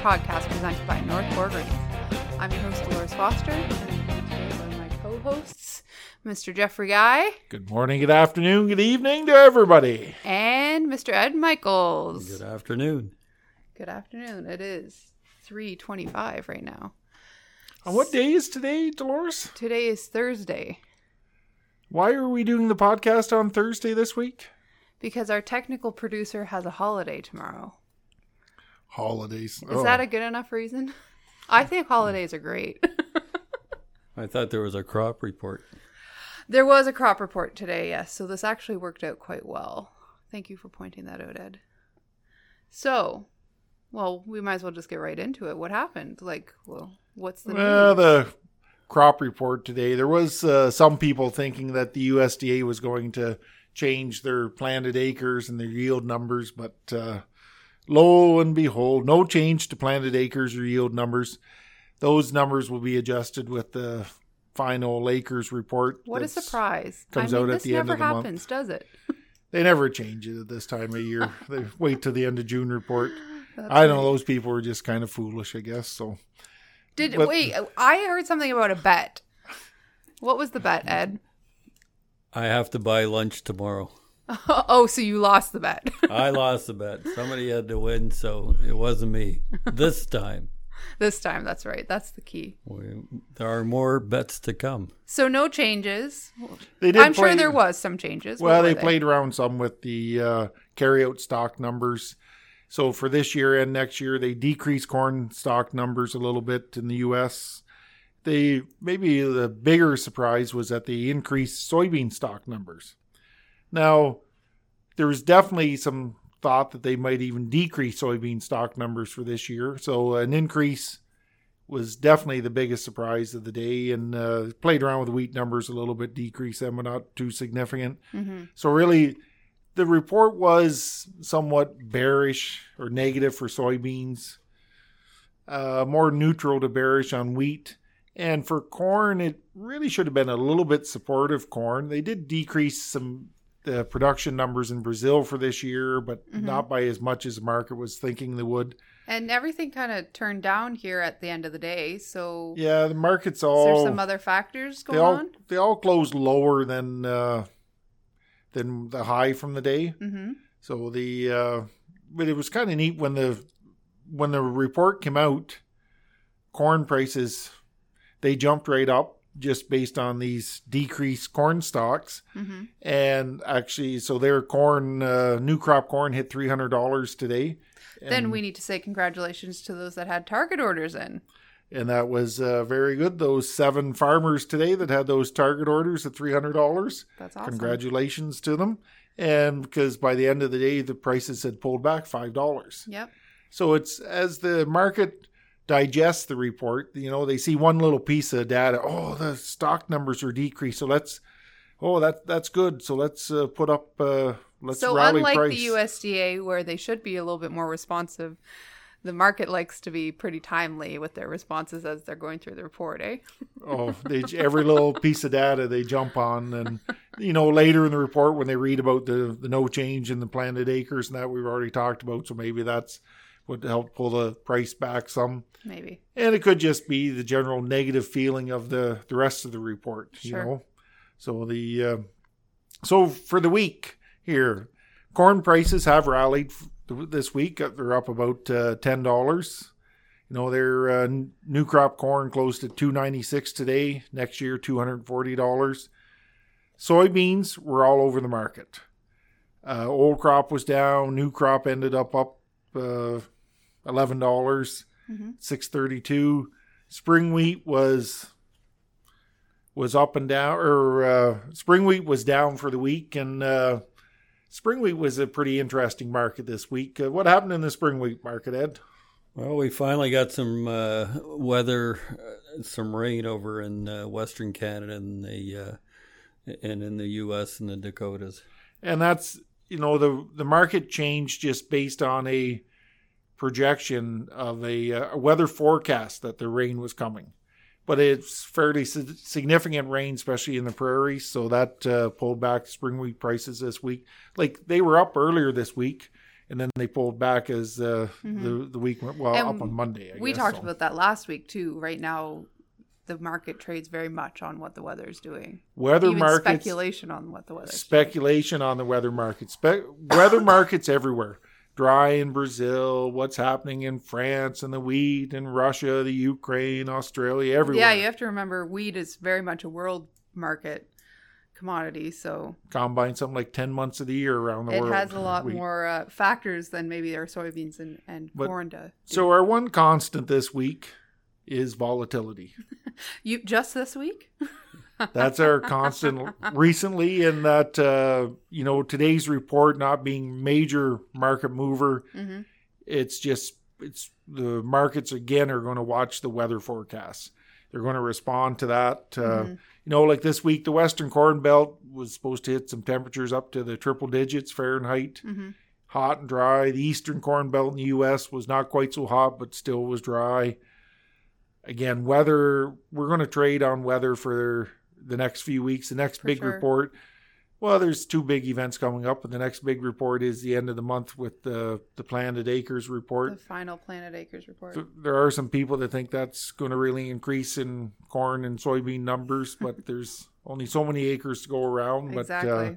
podcast presented by North Core I'm your host, Delores Foster, and I'm here today by my co hosts, Mr. Jeffrey Guy Good morning, good afternoon, good evening to everybody. and Mr. Ed Michels. Good afternoon. Good afternoon. It is 3:25 right now. On what day is today, Delores? Today is Thursday Why are we doing the podcast on Thursday this week? because our technical producer has a holiday tomorrow. Holidays. Is that a good enough reason? I think holidays are great. I thought there was a crop report. there was a crop report today, yes, so this actually worked out quite well. Thank you for pointing that out, Ed. So, well, we might as well just get right into it. What happened? Like, well, what's the well, news? the crop report today. There was uh, some people thinking that the USDA was going to change their planted acres and their yield numbers, but uh, lo and behold, no change to planted acres or yield numbers. Those numbers will be adjusted with the final acres report. What a surprise! comes I mean, out at the end never of the month. happens, does it? They never change it at this time of year. they wait till the end of June report. That's I don't know. Those people were just kind of foolish, I guess. So Did but- wait? I heard something about a bet. What was the bet, Ed? I have to buy lunch tomorrow. oh, so you lost the bet. I lost the bet. Somebody had to win, so it wasn't me. This time, this time, that's right. That's the key. we, there are more bets to come. So no changes. they did. I'm sure there was some changes. Well, were they played around some with the uh, carryout stock numbers. So for this year and next year, they decreased corn stock numbers a little bit in the U.S. They maybe the bigger surprise was that they increased soybean stock numbers. Now, there was definitely some thought that they might even decrease soybean stock numbers for this year. So an increase was definitely the biggest surprise of the day, and uh, played around with wheat numbers a little bit, decreased them, but not too significant. hmm So really, the report was somewhat bearish or negative for soybeans, uh, more neutral to bearish on wheat. And for corn, it really should have been a little bit supportive corn. They did decrease some the production numbers in Brazil for this year, but Mhm. not by as much as the market was thinking they would. And everything kind of turned down here at the end of the day. So Yeah, the market's all some other factors they going all on? they all closed lower than uh, than the high from the day. Mm-hmm. So the uh, but it was kind of neat when the when the report came out, corn prices they jumped right up just based on these decreased corn stocks, Mm-hmm. and actually, so their corn uh, new crop corn hit three hundred dollars today. Then we need to say congratulations to those that had target orders in. and that was uh, very good. Those seven farmers today that had those target orders at three hundred dollars. That's awesome. Congratulations to them. And because by the end of the day, the prices had pulled back five dollars. Yep. So it's as the market digests the report, you know, they see one little piece of data. Oh, the stock numbers are decreased. So let's, oh, that that's good. So let's uh, put up, uh, let's so rally unlike price. the USDA, where they should be a little bit more responsive, the market likes to be pretty timely with their responses as they're going through the report. Eh? oh, they, every little piece of data they jump on, and you know, later in the report when they read about the the no change in the planted acres and that we've already talked about. So maybe that's what help pull the price back some. Maybe. And it could just be the general negative feeling of the the rest of the report, you know. So the uh, so for the week here, corn prices have rallied this week. They're up about uh, ten dollars. You know, their uh, new crop corn closed at two ninety six today. Next year, two hundred forty dollars. Soybeans were all over the market. Uh, old crop was down. New crop ended up up uh, eleven dollars hmm six thirty two. Spring wheat was was up and down, or uh, spring wheat was down for the week, and uh, spring wheat was a pretty interesting market this week. Uh, what happened in the spring wheat market, Ed? Well, we finally got some uh, weather, uh, some rain over in uh, Western Canada and the uh, and in the U.S. and the Dakotas. And that's you know the the market changed just based on a projection of a, uh, a weather forecast that the rain was coming. But it's fairly significant rain, especially in the prairies. So that uh, pulled back spring wheat prices this week. Like they were up earlier this week, and then they pulled back as uh, the the week went well Mm-hmm. And up on Monday. I we guess, talked so. about that last week too. Right now, the market trades very much on what the weather is doing. weather Even markets. speculation on what the weather's doing. speculation on the weather markets. Spe- weather markets everywhere. Dry in Brazil, what's happening in France and the wheat in Russia, the Ukraine, Australia, everywhere. Yeah, you have to remember wheat is very much a world market commodity, so Combine something like 10 months of the year around the it world. has a lot wheat. more uh, factors than maybe our soybeans and, and But- corn do. So our one constant this week is volatility. you just this week? That's our constant recently, in that uh, you know today's report not being major market mover, Mhm. it's just it's the markets again are going to watch the weather forecasts. They're going to respond to that. Uh, Mhm. You know, like this week, the Western Corn Belt was supposed to hit some temperatures up to the triple digits Fahrenheit, Mhm. hot and dry. The Eastern Corn Belt in the U.S. was not quite so hot, but still was dry. Again, weather. We're going to trade on weather for the next few weeks. The next For big sure. report. Well, there's two big events coming up, and the next big report is the end of the month with the the planted acres report. The final Planted Acres report. Th- There are some people that think that's going to really increase in corn and soybean numbers, but there's only so many acres to go around. But exactly. uh,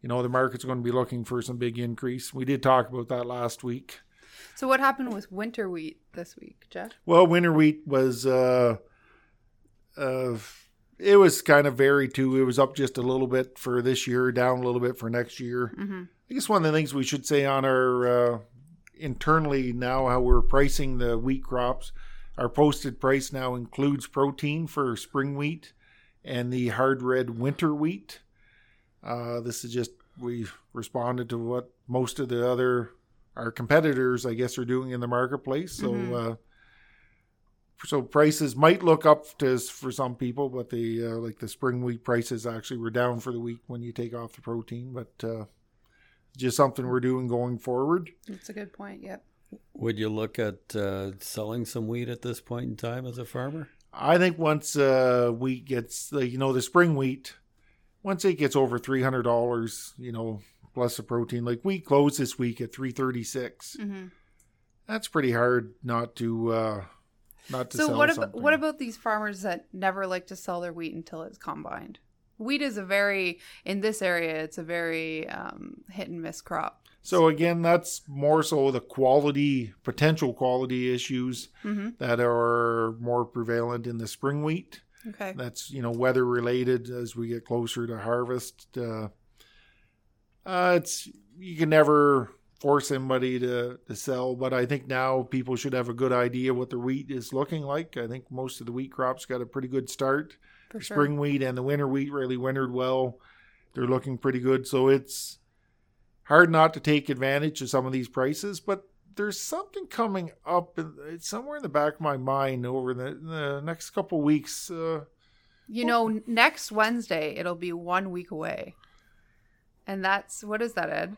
you know, the market's going to be looking for some big increase. We did talk about that last week. so what happened with winter wheat this week, Geoff? Well, winter wheat was uh, uh, it was kind of varied too. It was up just a little bit for this year, down a little bit for next year. hmm I guess one of the things we should say on our uh, internally now how we're pricing the wheat crops, our posted price now includes protein for spring wheat and the hard red winter wheat. Uh, this is just we responded to what most of the other our competitors, I guess, are doing in the marketplace. So. Mhm. Uh, so prices might look up to for some people, but the uh, like the spring wheat prices actually were down for the week when you take off the protein. But uh, just something we're doing going forward. That's a good point. Yep. Would you look at uh, selling some wheat at this point in time as a farmer? I think once uh, wheat gets, like, you know, the spring wheat, once it gets over three hundred dollars, you know, plus the protein, like wheat closed this week at three thirty six. hmm That's pretty hard not to uh, not to So sell what something. what about these farmers that never like to sell their wheat until it's combined? Wheat is a very in this area. It's a very um, hit and miss crop. So again, that's more so the quality, potential quality issues hmm that are more prevalent in the spring wheat. Okay. That's you know weather related as we get closer to harvest. Uh, uh, it's you can never force anybody to, to sell, but I think now people should have a good idea what their wheat is looking like. I think most of the wheat crops got a pretty good start. For The sure. spring wheat and the winter wheat really wintered well. They're looking pretty good. So it's hard not to take advantage of some of these prices, but there's something coming up. in- somewhere in the back of my mind over the, the next couple weeks. Uh, You know, next Wednesday it'll be one week away, and that's what is that, Ed?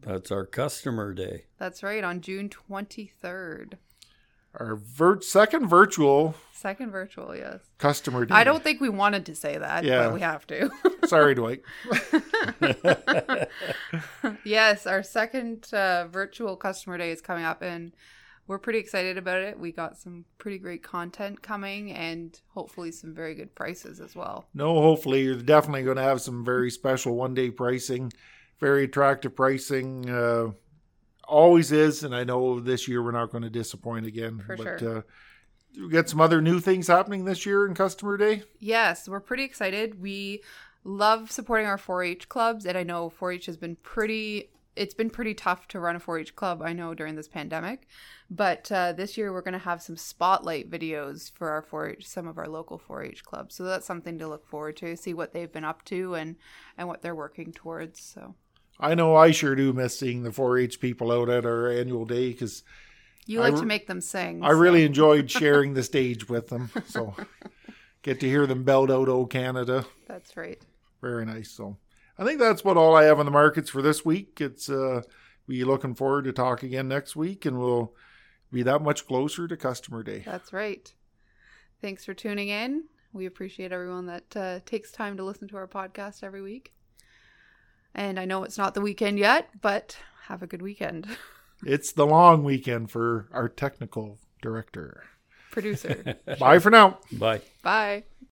That's our customer day. That's right, on June twenty third. our vir- second virtual Second virtual, yes. customer day. I don't think we wanted to say that, Yeah. but we have to. Sorry, Dwight. yes, our second uh, virtual customer day is coming up, and we're pretty excited about it. We got some pretty great content coming, and hopefully some very good prices as well. No, hopefully you're definitely going to have some very special one day pricing, very attractive pricing. Uh, always is, and I know this year we're not going to disappoint again. For but sure. uh, we got some other new things happening this year in Customer Day. Yes, we're pretty excited. We love supporting our 4-H clubs, and I know 4-H has been pretty. It's been pretty tough to run a 4-H club. I know during this pandemic, but uh, this year we're going to have some spotlight videos for our 4-H, some of our local 4-H clubs. So that's something to look forward to. See what they've been up to and and what they're working towards. So I know I sure do miss seeing the 4-H people out at our annual day because you like re- to make them sing. I so- really enjoyed sharing the stage with them. So get to hear them belt out "Oh Canada." That's right. Very nice. So I think that's what all I have on the markets for this week. It's uh be looking forward to talk again next week and we'll be that much closer to customer day. That's right. Thanks for tuning in. We appreciate everyone that uh, takes time to listen to our podcast every week. And I know it's not the weekend yet, but have a good weekend. It's the long weekend for our technical director. Producer. Bye for now. Bye. Bye.